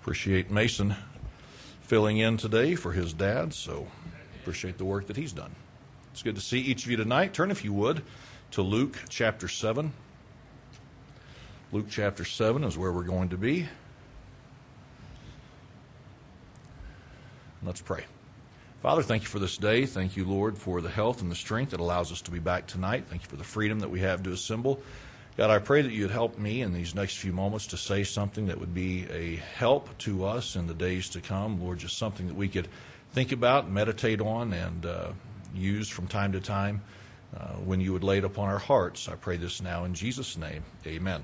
Appreciate Mason filling in today for his dad, so appreciate the work that he's done. It's good to see each of you tonight. Turn, if you would, to Luke chapter 7. Luke chapter 7 is where we're going to be. Let's pray. Father, thank you for this day. Thank you, Lord, for the health and the strength that allows us to be back tonight. Thank you for the freedom that we have to assemble. God, I pray that you'd help me in these next few moments to say something that would be a help to us in the days to come. Lord, just something that we could think about, meditate on, and uh, use from time to time uh, when you would lay it upon our hearts. I pray this now in Jesus' name. Amen.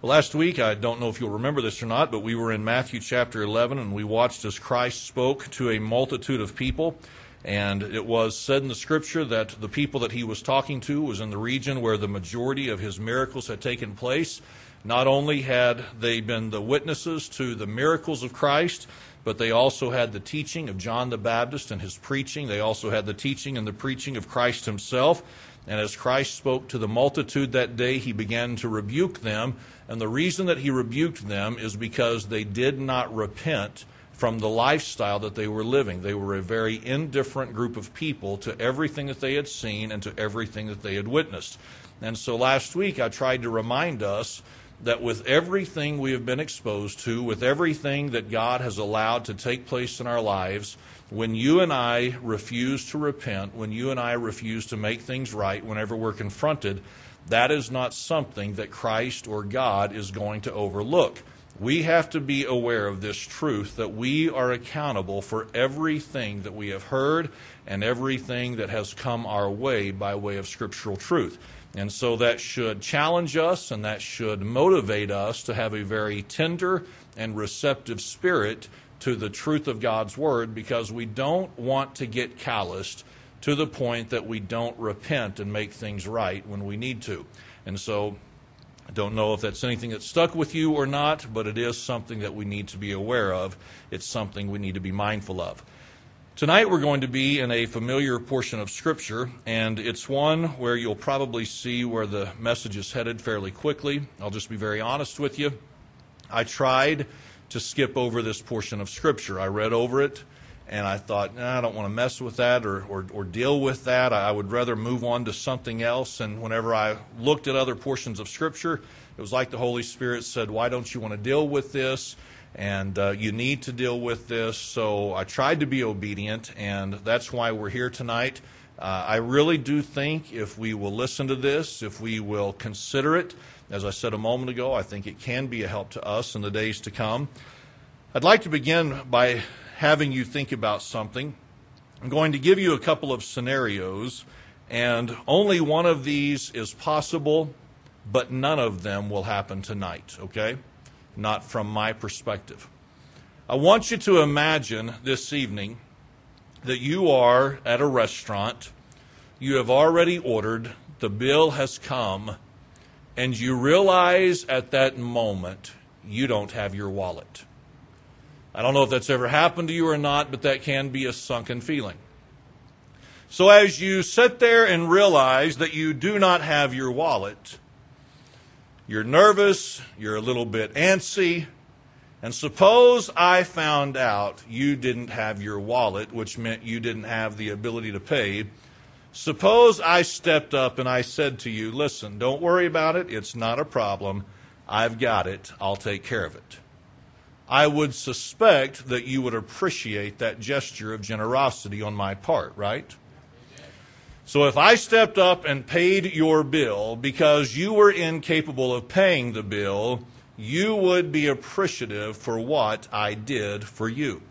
Well, last week, I don't know if you'll remember this or not, but we were in Matthew chapter 11 and we watched as Christ spoke to a multitude of people. And it was said in the scripture that the people that he was talking to was in the region where the majority of his miracles had taken place. Not only had they been the witnesses to the miracles of Christ, but they also had the teaching of John the Baptist and his preaching. They also had the teaching and the preaching of Christ himself. And as Christ spoke to the multitude that day, he began to rebuke them. And the reason that he rebuked them is because they did not repent from the lifestyle that they were living. They were a very indifferent group of people to everything that they had seen and to everything that they had witnessed. And so last week I tried to remind us that with everything we have been exposed to, with everything that God has allowed to take place in our lives, when you and I refuse to repent, when you and I refuse to make things right whenever we're confronted, that is not something that Christ or God is going to overlook. We have to be aware of this truth that we are accountable for everything that we have heard and everything that has come our way by way of scriptural truth. And so that should challenge us and that should motivate us to have a very tender and receptive spirit to the truth of God's Word because we don't want to get calloused to the point that we don't repent and make things right when we need to. And so I don't know if that's anything that stuck with you or not, but it is something that we need to be aware of. It's something we need to be mindful of. Tonight we're going to be in a familiar portion of Scripture, and it's one where you'll probably see where the message is headed fairly quickly. I'll just be very honest with you. I tried to skip over this portion of Scripture. I read over it and I thought, nah, I don't want to mess with that or, or, or, deal with that. I would rather move on to something else. And whenever I looked at other portions of Scripture, it was like the Holy Spirit said, Why don't you want to deal with this? And uh, you need to deal with this. So I tried to be obedient, and that's why we're here tonight. Uh, I really do think if we will listen to this, if we will consider it, as I said a moment ago, I think it can be a help to us in the days to come. I'd like to begin by having you think about something. I'm going to give you a couple of scenarios, and only one of these is possible, but none of them will happen tonight, okay? Not from my perspective. I want you to imagine this evening that you are at a restaurant, you have already ordered, the bill has come, and you realize at that moment you don't have your wallet. I don't know if that's ever happened to you or not, but that can be a sunken feeling. So as you sit there and realize that you do not have your wallet, you're nervous, you're a little bit antsy, and suppose I found out you didn't have your wallet, which meant you didn't have the ability to pay Suppose I stepped up and I said to you, listen, don't worry about it. It's not a problem. I've got it. I'll take care of it. I would suspect that you would appreciate that gesture of generosity on my part, right? So if I stepped up and paid your bill because you were incapable of paying the bill, you would be appreciative for what I did for you.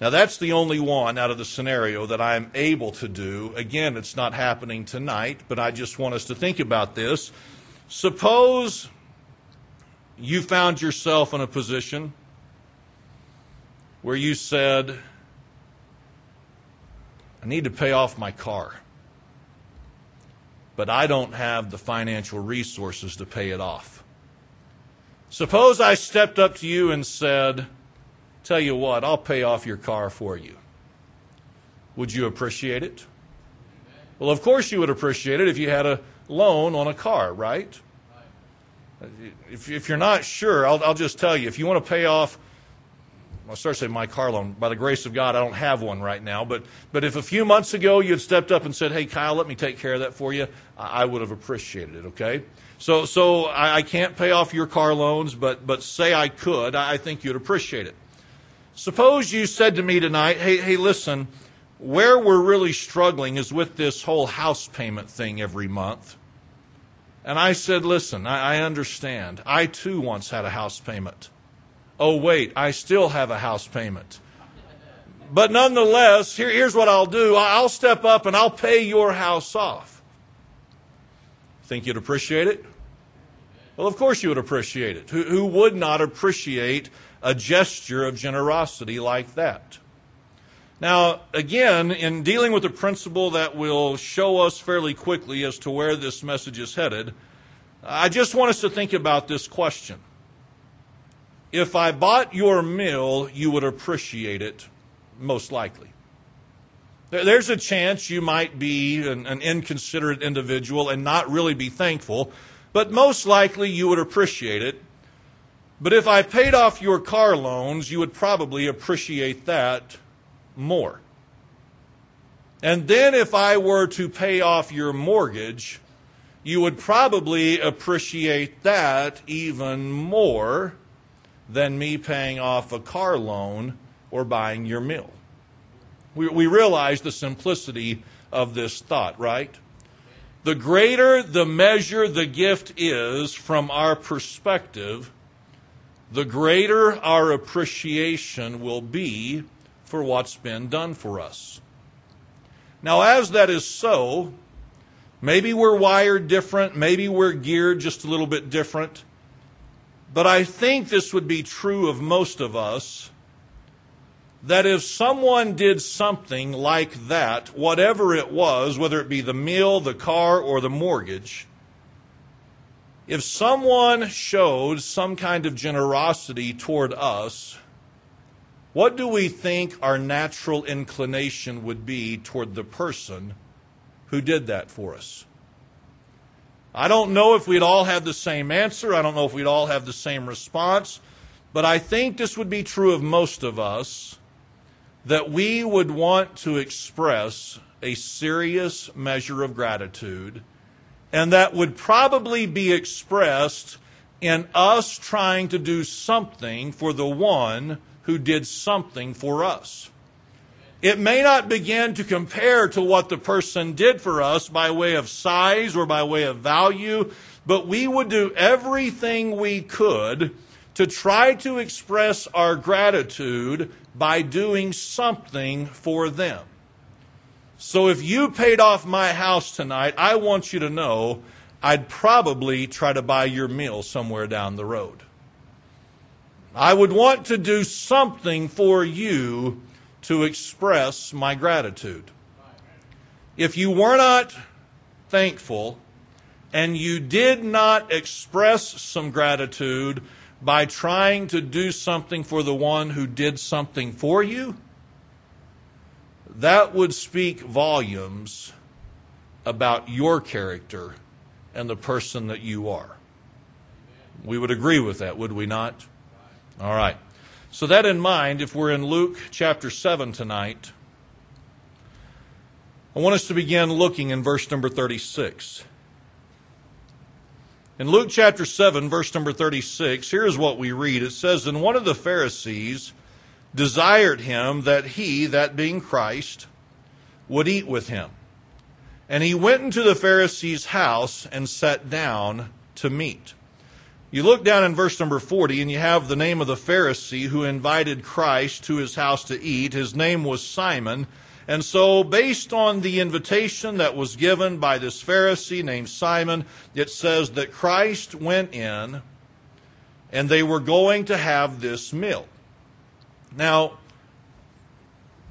Now, that's the only one out of the scenario that I'm able to do. Again, it's not happening tonight, but I just want us to think about this. Suppose you found yourself in a position where you said, I need to pay off my car, but I don't have the financial resources to pay it off. Suppose I stepped up to you and said, Tell you what, I'll pay off your car for you. Would you appreciate it? Well, of course you would appreciate it if you had a loan on a car, right? If, if you're not sure, I'll, I'll just tell you if you want to pay off Saying my car loan. By the grace of God, I don't have one right now. But, but if a few months ago you had stepped up and said, hey, Kyle, let me take care of that for you, I would have appreciated it, okay? So, so I, I can't pay off your car loans, but, but say I could, I think you'd appreciate it. Suppose you said to me tonight, hey, hey, listen, where we're really struggling is with this whole house payment thing every month. And I said, listen, I, I understand. I too once had a house payment oh, wait, I still have a house payment. But nonetheless, here, here's what I'll do I'll step up and I'll pay your house off. Think you'd appreciate it? Well, of course you would appreciate it. Who, who would not appreciate a gesture of generosity like that? Now, again, in dealing with a principle that will show us fairly quickly as to where this message is headed, I just want us to think about this question if I bought your mill, you would appreciate it, most likely. There's a chance you might be an, an, inconsiderate individual and not really be thankful, but most likely you would appreciate it. But if I paid off your car loans, you would probably appreciate that more. And then if I were to pay off your mortgage, you would probably appreciate that even more than me paying off a car loan or buying your meal. We, we realize the simplicity of this thought, right? The greater the measure the gift is from our perspective, the greater our appreciation will be for what's been done for us. Now, as that is so, maybe we're wired different, maybe we're geared just a little bit different. But I think this would be true of most of us that if someone did something like that, whatever it was, whether it be the meal, the car, or the mortgage, if someone showed some kind of generosity toward us, what do we think our natural inclination would be toward the person who did that for us? I don't know if we'd all have the same answer. I don't know if we'd all have the same response. But I think this would be true of most of us that we would want to express a serious measure of gratitude, and that would probably be expressed in us trying to do something for the one who did something for us. It may not begin to compare to what the person did for us by way of size or by way of value, but we would do everything we could to try to express our gratitude by doing something for them. So if you paid off my house tonight, I want you to know I'd probably try to buy your meal somewhere down the road. I would want to do something for you to express my gratitude. If you were not thankful and you did not express some gratitude by trying to do something for the one who did something for you, that would speak volumes about your character and the person that you are. We would agree with that, would we not? All right. So, that in mind, if we're in Luke chapter 7 tonight, I want us to begin looking in verse number 36. In Luke chapter 7, verse number 36, here's what we read. It says, And one of the Pharisees desired him that he, that being Christ, would eat with him. And he went into the Pharisee's house and sat down to meat. You look down in verse number 40 and you have the name of the Pharisee who invited Christ to his house to eat. His name was Simon. And so, based on the invitation that was given by this Pharisee named Simon, it says that Christ went in and they were going to have this meal. Now,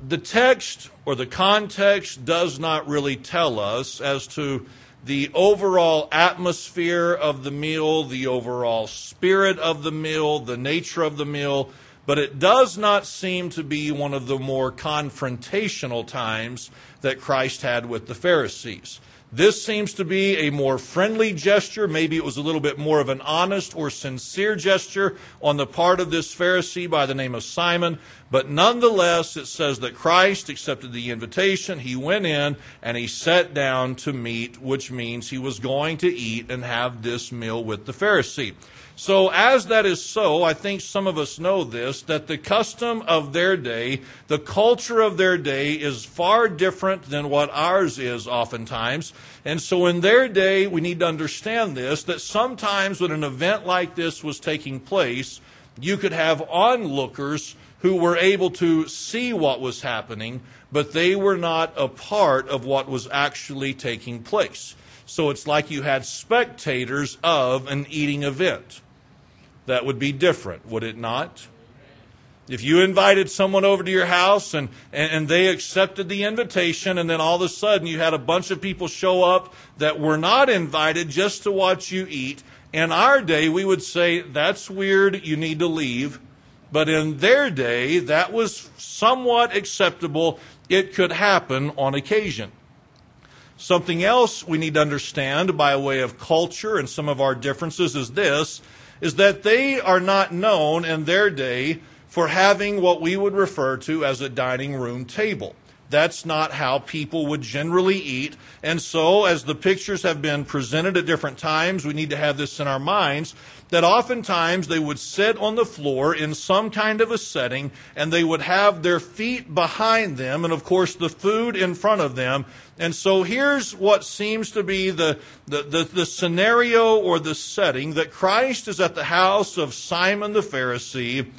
the text or the context does not really tell us as to the overall atmosphere of the meal, the overall spirit of the meal, the nature of the meal, but it does not seem to be one of the more confrontational times that Christ had with the Pharisees. This seems to be a more friendly gesture. Maybe it was a little bit more of an honest or sincere gesture on the part of this Pharisee by the name of Simon. But nonetheless, it says that Christ accepted the invitation. He went in and he sat down to meat, which means he was going to eat and have this meal with the Pharisee. So, as that is so, I think some of us know this that the custom of their day, the culture of their day is far different than what ours is oftentimes. And so, in their day, we need to understand this that sometimes when an event like this was taking place, you could have onlookers who were able to see what was happening, but they were not a part of what was actually taking place. So it's like you had spectators of an eating event that would be different, would it not? If you invited someone over to your house and, and, and, they accepted the invitation, and then all of a sudden you had a bunch of people show up that were not invited just to watch you eat, in our day we would say, that's weird, you need to leave. But in their day, that was somewhat acceptable. It could happen on occasion. Something else we need to understand by way of culture and some of our differences is this is that they are not known in their day for having what we would refer to as a dining room table. That's not how people would generally eat. And so, as the pictures have been presented at different times, we need to have this in our minds that oftentimes they would sit on the floor in some kind of a setting and they would have their feet behind them and, of course, the food in front of them. And so here's what seems to be the, the, the, the scenario or the setting that Christ is at the house of Simon the Pharisee.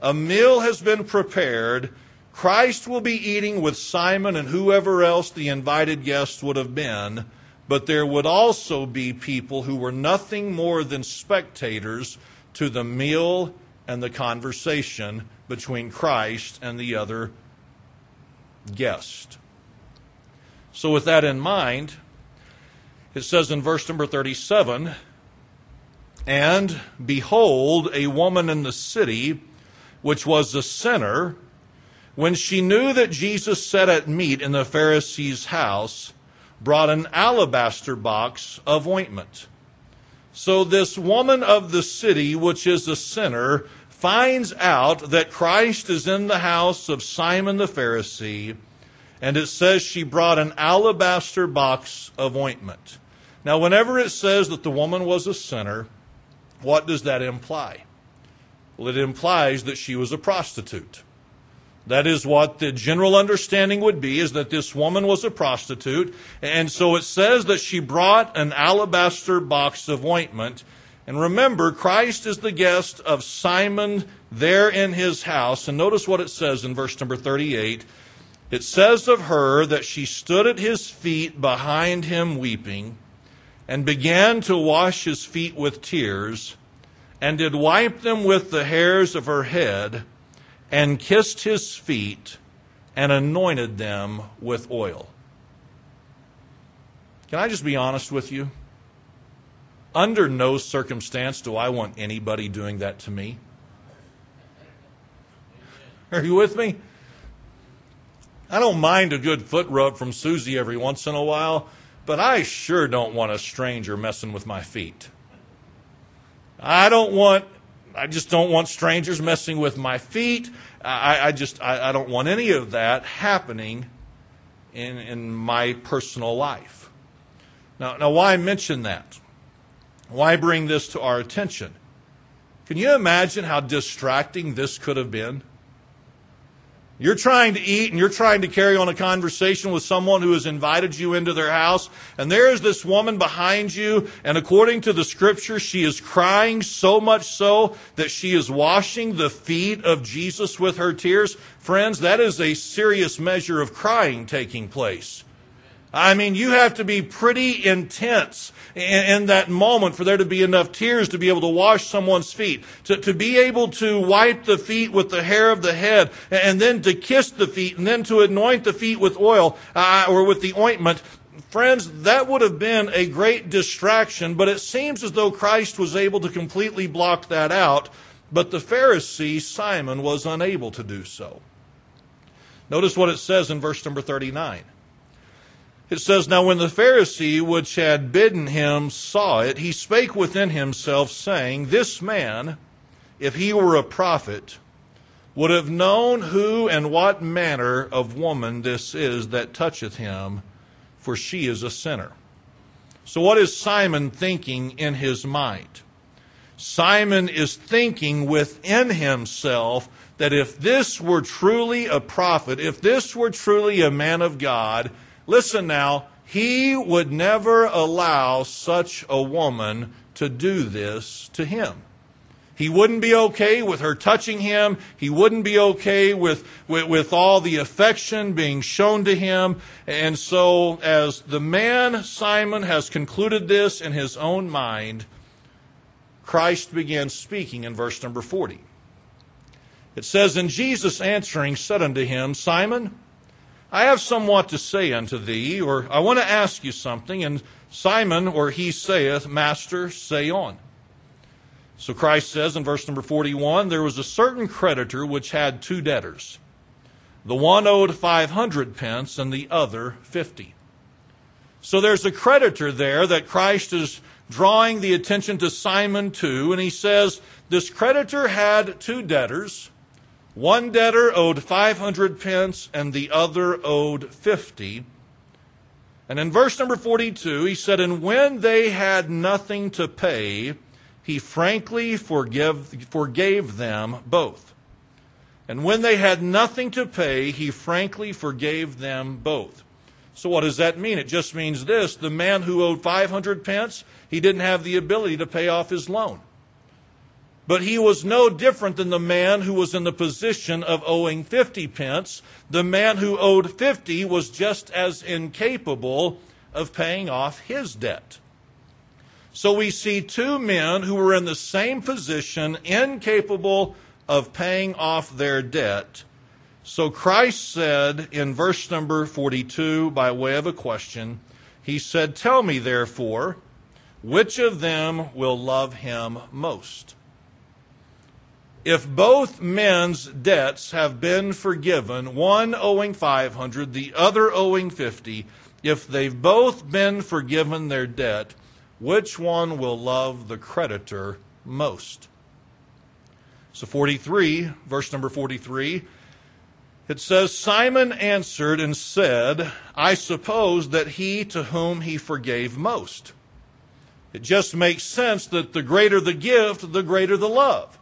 A meal has been prepared. Christ will be eating with Simon and whoever else the invited guests would have been but there would also be people who were nothing more than spectators to the meal and the conversation between Christ and the other guest. So, with that in mind, it says in verse number 37 And behold, a woman in the city, which was a sinner, when she knew that Jesus sat at meat in the Pharisee's house, brought an alabaster box of ointment. So this woman of the city, which is a sinner, finds out that Christ is in the house of Simon the Pharisee, and it says she brought an alabaster box of ointment. Now, whenever it says that the woman was a sinner, what does that imply? Well, it implies that she was a prostitute. That is what the general understanding would be is that this woman was a prostitute. And so it says that she brought an alabaster box of ointment. And remember, Christ is the guest of Simon there in his house. And notice what it says in verse number 38. It says of her that she stood at his feet behind him weeping and began to wash his feet with tears and did wipe them with the hairs of her head and kissed his feet and anointed them with oil. Can I just be honest with you? Under no circumstance do I want anybody doing that to me. Are you with me? I don't mind a good foot rub from Susie every once in a while, but I sure don't want a stranger messing with my feet. I don't want I just don't want strangers messing with my feet. I, I just I, I, don't want any of that happening in in my personal life. Now, now why mention that? Why bring this to our attention? Can you imagine how distracting this could have been? You're trying to eat and you're trying to carry on a conversation with someone who has invited you into their house. And there is this woman behind you. And according to the scripture, she is crying so much so that she is washing the feet of Jesus with her tears. Friends, that is a serious measure of crying taking place. I mean, you have to be pretty intense in, in, that moment for there to be enough tears to be able to wash someone's feet, to, to be able to wipe the feet with the hair of the head, and then to kiss the feet, and then to anoint the feet with oil uh, or with the ointment. Friends, that would have been a great distraction, but it seems as though Christ was able to completely block that out, but the Pharisee, Simon, was unable to do so. Notice what it says in verse number 39. It says, Now when the Pharisee which had bidden him saw it, he spake within himself, saying, This man, if he were a prophet, would have known who and what manner of woman this is that toucheth him, for she is a sinner. So, what is Simon thinking in his mind? Simon is thinking within himself that if this were truly a prophet, if this were truly a man of God, listen now, he would never allow such a woman to do this to him. He wouldn't be okay with her touching him. He wouldn't be okay with, with, with, all the affection being shown to him. And so, as the man Simon has concluded this in his own mind, Christ began speaking in verse number 40. It says, And Jesus answering said unto him, Simon, I have somewhat to say unto thee, or I want to ask you something. And Simon, or he saith, Master, say on. So Christ says in verse number 41 there was a certain creditor which had two debtors. The one owed 500 pence and the other 50. So there's a creditor there that Christ is drawing the attention to Simon to, and he says this creditor had two debtors. One debtor owed 500 pence and the other owed 50. And in verse number 42, he said, And when they had nothing to pay, he frankly forgive, forgave them both. And when they had nothing to pay, he frankly forgave them both. So what does that mean? It just means this the man who owed 500 pence, he didn't have the ability to pay off his loan. But he was no different than the man who was in the position of owing 50 pence. The man who owed 50 was just as incapable of paying off his debt. So we see two men who were in the same position, incapable of paying off their debt. So Christ said in verse number 42, by way of a question, He said, Tell me therefore, which of them will love him most? If both men's debts have been forgiven, one owing 500, the other owing 50, if they've both been forgiven their debt, which one will love the creditor most? So, 43, verse number 43, it says, Simon answered and said, I suppose that he to whom he forgave most. It just makes sense that the greater the gift, the greater the love.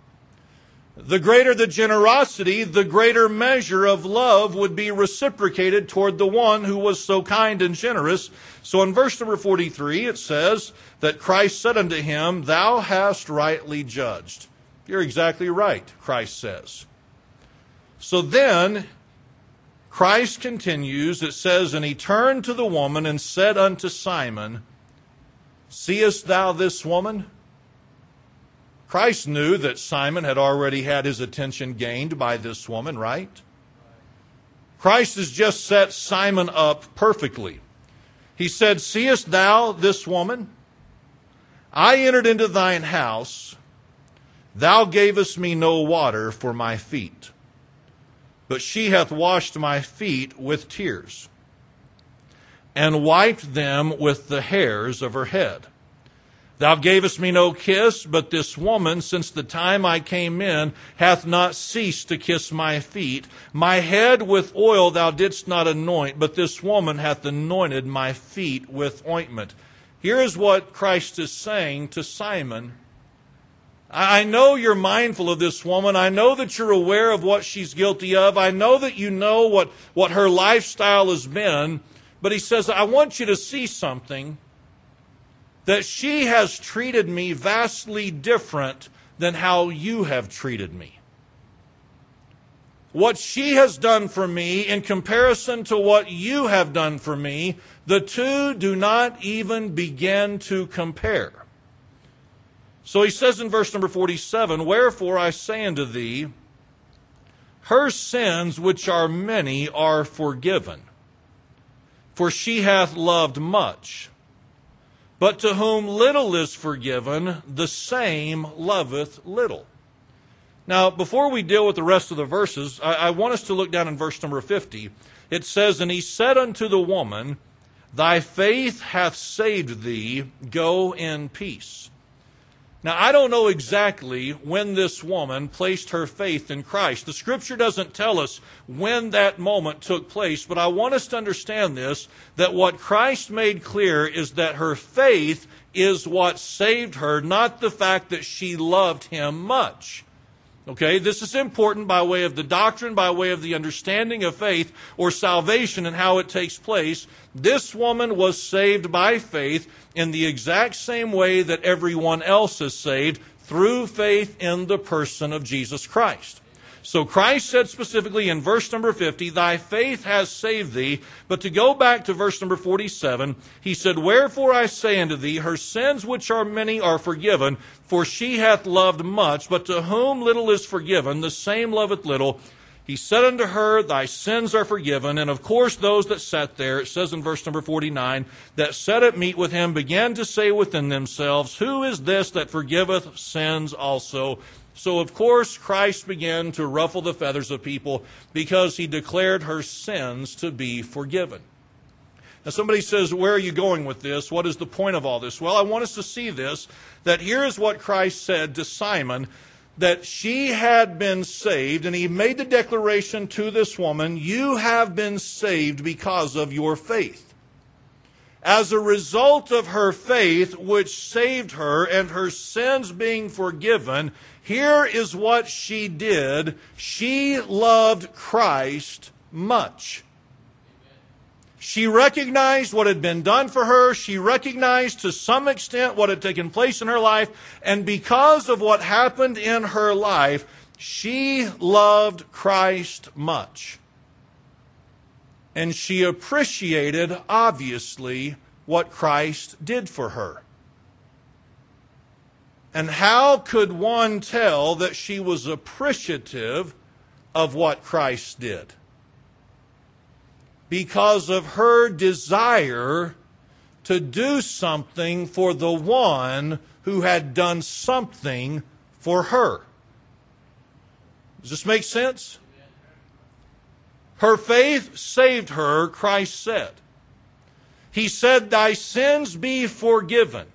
The greater the generosity, the greater measure of love would be reciprocated toward the one who was so kind and generous. So in verse number 43, it says that Christ said unto him, Thou hast rightly judged. You're exactly right, Christ says. So then, Christ continues, it says, And he turned to the woman and said unto Simon, Seest thou this woman? Christ knew that Simon had already had his attention gained by this woman, right? Christ has just set Simon up perfectly. He said, Seest thou this woman? I entered into thine house. Thou gavest me no water for my feet, but she hath washed my feet with tears, and wiped them with the hairs of her head. Thou gavest me no kiss, but this woman, since the time I came in, hath not ceased to kiss my feet. My head with oil thou didst not anoint, but this woman hath anointed my feet with ointment. Here is what Christ is saying to Simon. I know you're mindful of this woman. I know that you're aware of what she's guilty of. I know that you know what, what her lifestyle has been. But he says, I want you to see something that she has treated me vastly different than how you have treated me. What she has done for me in comparison to what you have done for me, the two do not even begin to compare. So he says in verse number 47 Wherefore I say unto thee, her sins, which are many, are forgiven. For she hath loved much. But to whom little is forgiven, the same loveth little. Now, before we deal with the rest of the verses, I, I, want us to look down in verse number 50. It says, And he said unto the woman, Thy faith hath saved thee. Go in peace. Now, I don't know exactly when this woman placed her faith in Christ. The scripture doesn't tell us when that moment took place, but I want us to understand this that what Christ made clear is that her faith is what saved her, not the fact that she loved him much. Okay, this is important by way of the doctrine, by way of the understanding of faith or salvation and how it takes place. This woman was saved by faith in the exact same way that everyone else is saved through faith in the person of Jesus Christ. So Christ said specifically in verse number 50, Thy faith has saved thee. But to go back to verse number 47, he said, Wherefore I say unto thee, her sins which are many are forgiven, for she hath loved much. But to whom little is forgiven, the same loveth little. He said unto her, Thy sins are forgiven. And of course, those that sat there, it says in verse number 49, that sat at meat with him began to say within themselves, Who is this that forgiveth sins also? So, of course, Christ began to ruffle the feathers of people because he declared her sins to be forgiven. Now, somebody says, Where are you going with this? What is the point of all this? Well, I want us to see this that here is what Christ said to Simon that she had been saved, and he made the declaration to this woman, You have been saved because of your faith. As a result of her faith, which saved her and her sins being forgiven, here is what she did. She loved Christ much. She recognized what had been done for her. She recognized to some extent what had taken place in her life. And because of what happened in her life, she loved Christ much. And she appreciated, obviously, what Christ did for her. And how could one tell that she was appreciative of what Christ did? Because of her desire to do something for the one who had done something for her. Does this make sense? Her faith saved her, Christ said. He said, Thy sins be forgiven.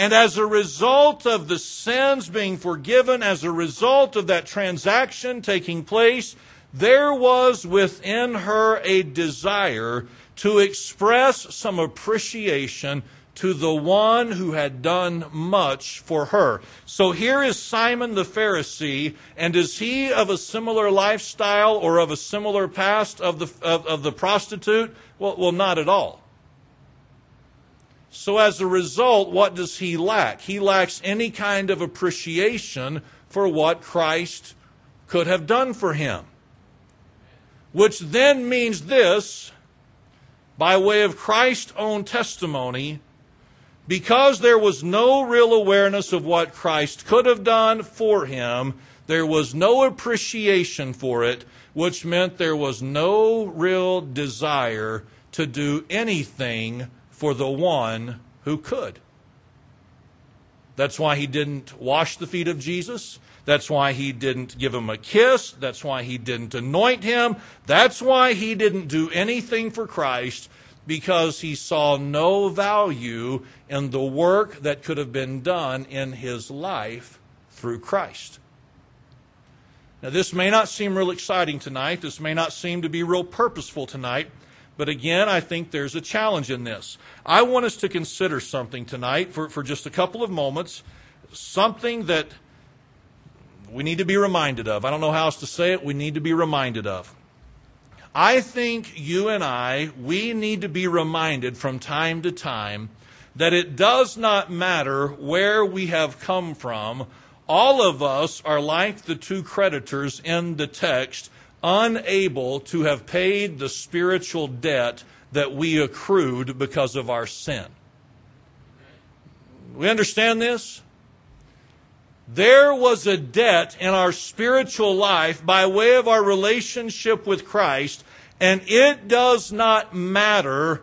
And as a result of the sins being forgiven, as a result of that transaction taking place, there was within her a desire to express some appreciation to the one who had done much for her. So here is Simon the Pharisee, and is he of a similar lifestyle or of a similar past of the, of, of the prostitute? Well, well, not at all. So, as a result, what does he lack? He lacks any kind of appreciation for what Christ could have done for him. Which then means this, by way of Christ's own testimony, because there was no real awareness of what Christ could have done for him, there was no appreciation for it, which meant there was no real desire to do anything for the one who could. That's why he didn't wash the feet of Jesus. That's why he didn't give him a kiss. That's why he didn't anoint him. That's why he didn't do anything for Christ because he saw no value in the work that could have been done in his life through Christ. Now, this may not seem real exciting tonight. This may not seem to be real purposeful tonight. But again, I think there's a challenge in this. I want us to consider something tonight for, for just a couple of moments, something that we need to be reminded of. I don't know how else to say it. We need to be reminded of. I think you and I, we need to be reminded from time to time that it does not matter where we have come from. All of us are like the two creditors in the text unable to have paid the spiritual debt that we accrued because of our sin. We understand this? There was a debt in our spiritual life by way of our relationship with Christ, and it does not matter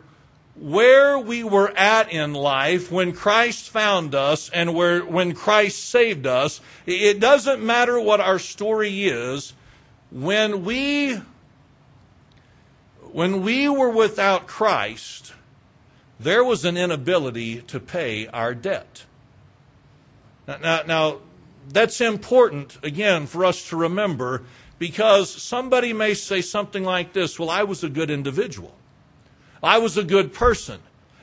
where we were at in life when Christ found us and where, when Christ saved us. It doesn't matter what our story is when we When we were without Christ, there was an inability to pay our debt. Now, now, now, that's important, again, for us to remember because somebody may say something like this Well, I was a good individual, I was a good person.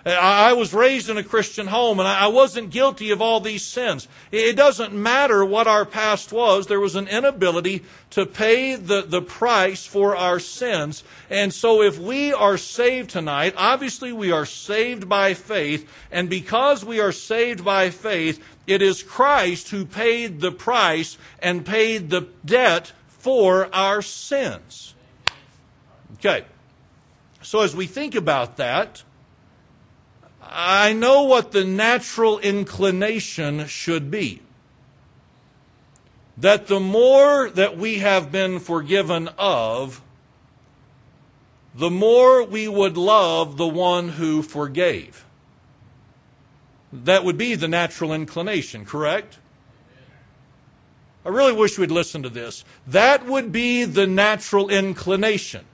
I was raised in a Christian home and I wasn't guilty of all these sins. It doesn't matter what our past was. There was an inability to pay the, the price for our sins. And so if we are saved tonight, obviously we are saved by faith. And because we are saved by faith, it is Christ who paid the price and paid the debt for our sins. Okay. So as we think about that, I know what the natural inclination should be. That the more that we have been forgiven of, the more we would love the one who forgave. That would be the natural inclination, correct? I really wish we'd listen to this. That would be the natural inclination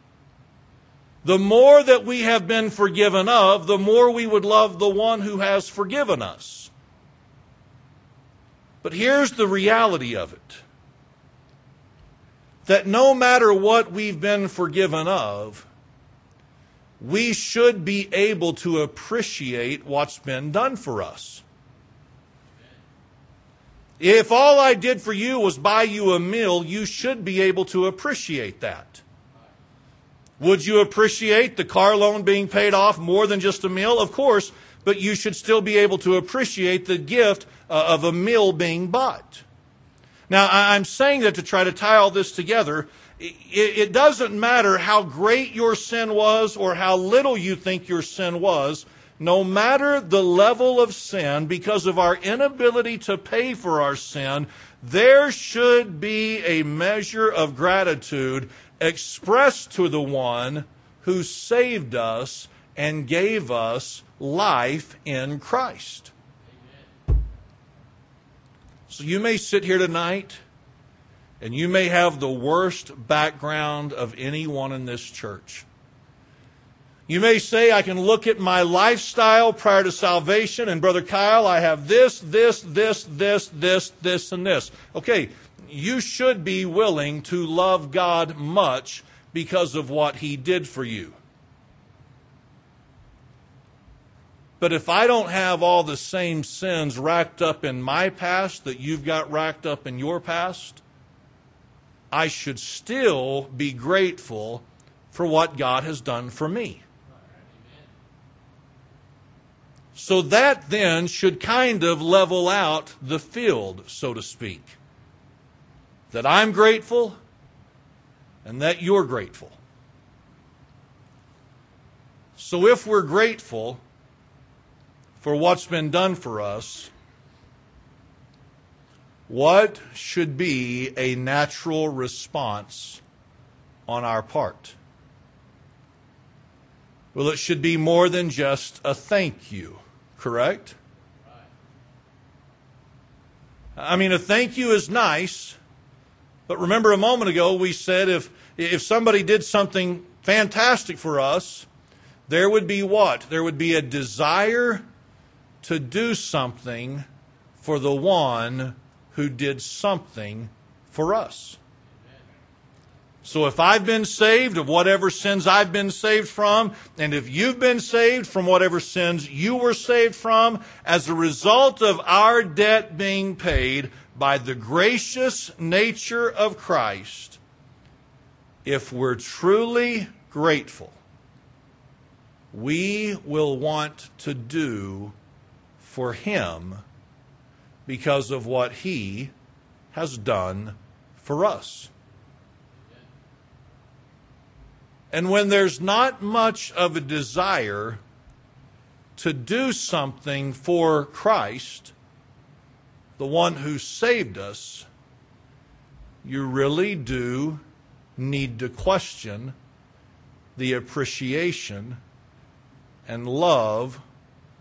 the more that we have been forgiven of, the more we would love the one who has forgiven us. But here's the reality of it that no matter what we've been forgiven of, we should be able to appreciate what's been done for us. If all I did for you was buy you a meal, you should be able to appreciate that. Would you appreciate the car loan being paid off more than just a meal? Of course, but you should still be able to appreciate the gift uh, of a meal being bought. Now, I'm saying that to try to tie all this together. It doesn't matter how great your sin was or how little you think your sin was. No matter the level of sin, because of our inability to pay for our sin, there should be a measure of gratitude expressed to the one who saved us and gave us life in Christ. So you may sit here tonight and you may have the worst background of anyone in this church. You may say, I can look at my lifestyle prior to salvation, and Brother Kyle, I have this, this, this, this, this, this, and this. Okay, you should be willing to love God much because of what He did for you. But if I don't have all the same sins racked up in my past that you've got racked up in your past, I should still be grateful for what God has done for me. So that then should kind of level out the field, so to speak that I'm grateful and that you're grateful. So if we're grateful for what's been done for us, what should be a natural response on our part? Well, it should be more than just a thank you, correct? I mean, a thank you is nice, but remember a moment ago, we said if, if somebody did something fantastic for us, there would be what? There would be a desire to do something for the one who did something for us. So if I've been saved of whatever sins I've been saved from, and if you've been saved from whatever sins you were saved from, as a result of our debt being paid, by the gracious nature of Christ, if we're truly grateful, we will want to do for Him because of what He has done for us. And when there's not much of a desire to do something for Christ, the one who saved us, you really do need to question the appreciation and love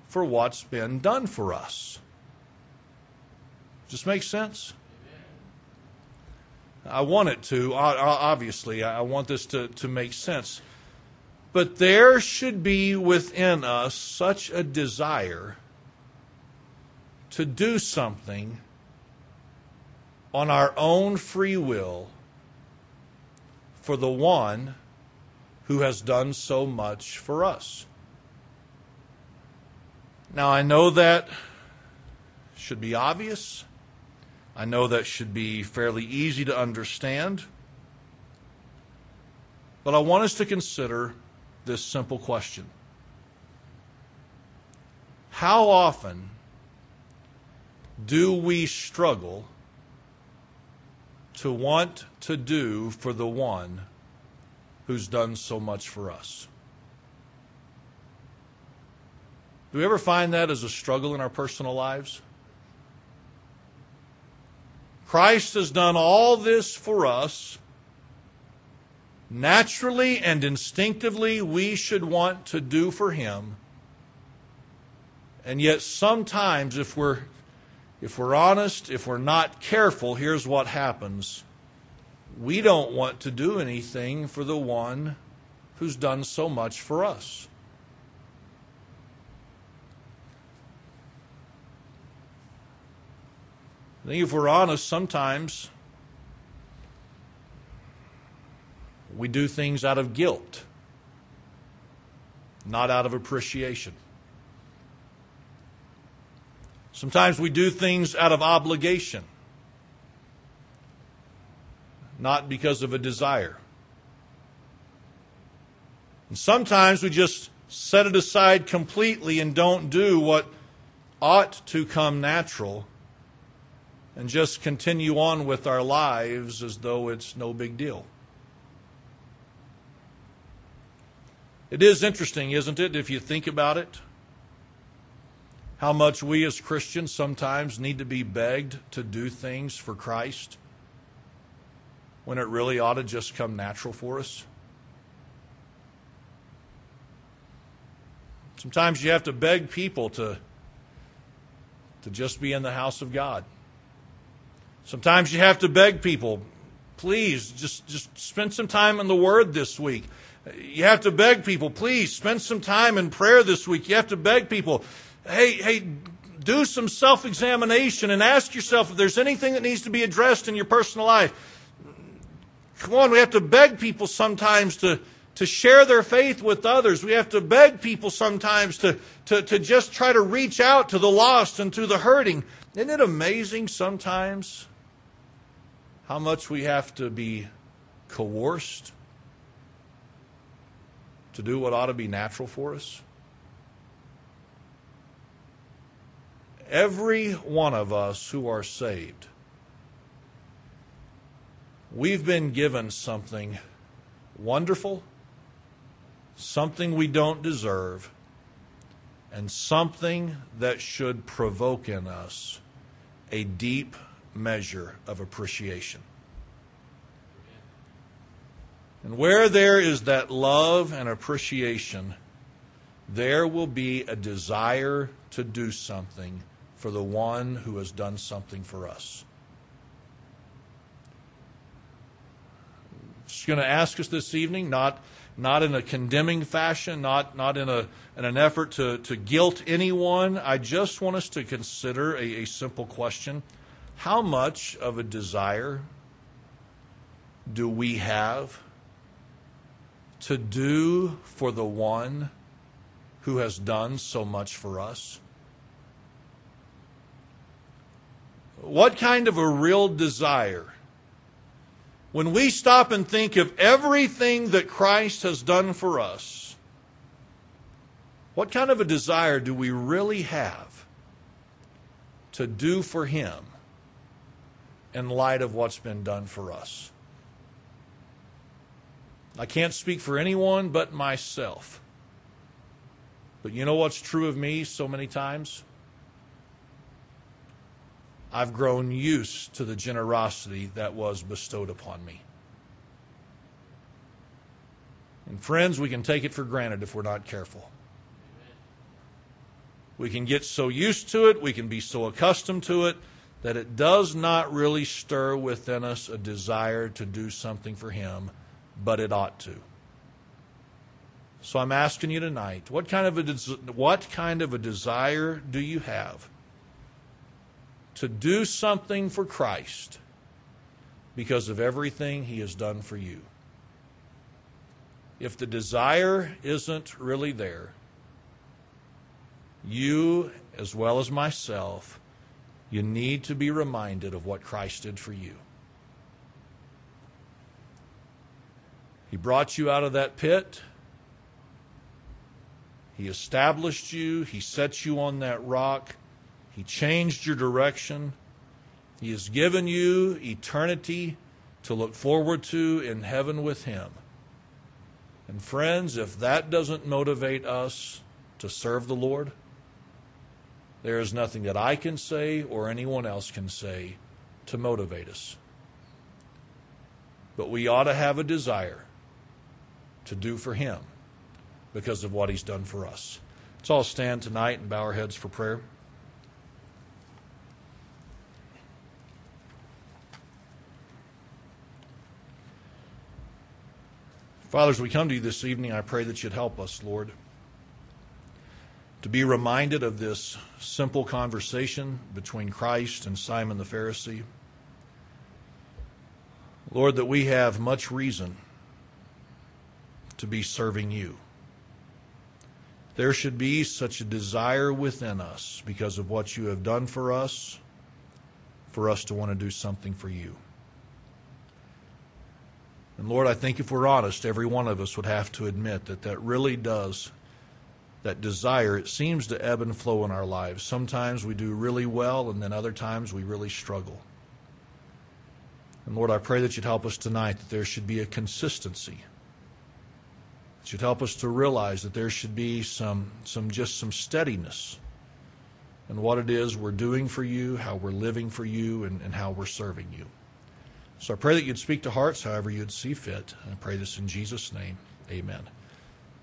for what's been done for us. Does this make sense? I want it to, obviously. I want this to, to make sense. But there should be within us such a desire to do something on our own free will for the one who has done so much for us. Now, I know that should be obvious. I know that should be fairly easy to understand. But I want us to consider this simple question How often do we struggle to want to do for the one who's done so much for us? Do we ever find that as a struggle in our personal lives? Christ has done all this for us. Naturally and instinctively, we should want to do for Him. And yet, sometimes, if we're, if we're honest, if we're not careful, here's what happens. We don't want to do anything for the one who's done so much for us. I think if we're honest, sometimes we do things out of guilt, not out of appreciation. Sometimes we do things out of obligation, not because of a desire. And sometimes we just set it aside completely and don't do what ought to come natural and just continue on with our lives as though it's no big deal. It is interesting, isn't it, if you think about it? How much we as Christians sometimes need to be begged to do things for Christ when it really ought to just come natural for us. Sometimes you have to beg people to, to just be in the house of God. Sometimes you have to beg people, please, just, just spend some time in the Word this week. You have to beg people, please, spend some time in prayer this week. You have to beg people, hey, hey, do some self examination and ask yourself if there's anything that needs to be addressed in your personal life. Come on, we have to beg people sometimes to, to share their faith with others. We have to beg people sometimes to, to, to just try to reach out to the lost and to the hurting. Isn't it amazing sometimes how much we have to be coerced to do what ought to be natural for us? Every one of us who are saved, we've been given something wonderful, something we don't deserve, and something that should provoke in us a deep measure of appreciation. And where there is that love and appreciation, there will be a desire to do something for the one who has done something for us. Just going to ask us this evening, not, not in a condemning fashion, not, not in, a, in an effort to, to guilt anyone. I just want us to consider a, a simple question how much of a desire do we have to do for the one who has done so much for us? What kind of a real desire? When we stop and think of everything that Christ has done for us, what kind of a desire do we really have to do for Him in light of what's been done for us. I can't speak for anyone but myself. But you know what's true of me so many times? I've grown used to the generosity that was bestowed upon me. And friends, we can take it for granted if we're not careful. We can get so used to it, we can be so accustomed to it that it does not really stir within us a desire to do something for Him, but it ought to. So I'm asking you tonight, what kind of a des- what kind of a desire do you have to do something for Christ because of everything he has done for you? If the desire isn't really there, you as well as myself, you need to be reminded of what Christ did for you. He brought you out of that pit. He established you. He set you on that rock. He changed your direction. He has given you eternity to look forward to in heaven with Him. And friends, if that doesn't motivate us to serve the Lord, there is nothing that I can say or anyone else can say to motivate us. But we ought to have a desire to do for Him because of what He's done for us. Let's all stand tonight and bow our heads for prayer. Father, as we come to you this evening, I pray that you'd help us, Lord to be reminded of this simple conversation between Christ and Simon the Pharisee. Lord, that we have much reason to be serving you. There should be such a desire within us because of what you have done for us, for us to want to do something for you. And Lord, I think if we're honest, every one of us would have to admit that that really does that desire, it seems to ebb and flow in our lives. Sometimes we do really well, and then other times we really struggle. And Lord, I pray that you'd help us tonight that there should be a consistency. That you'd help us to realize that there should be some, some just some steadiness in what it is we're doing for you, how we're living for you, and, and how we're serving you. So I pray that you'd speak to hearts however you'd see fit. I pray this in Jesus' name. Amen.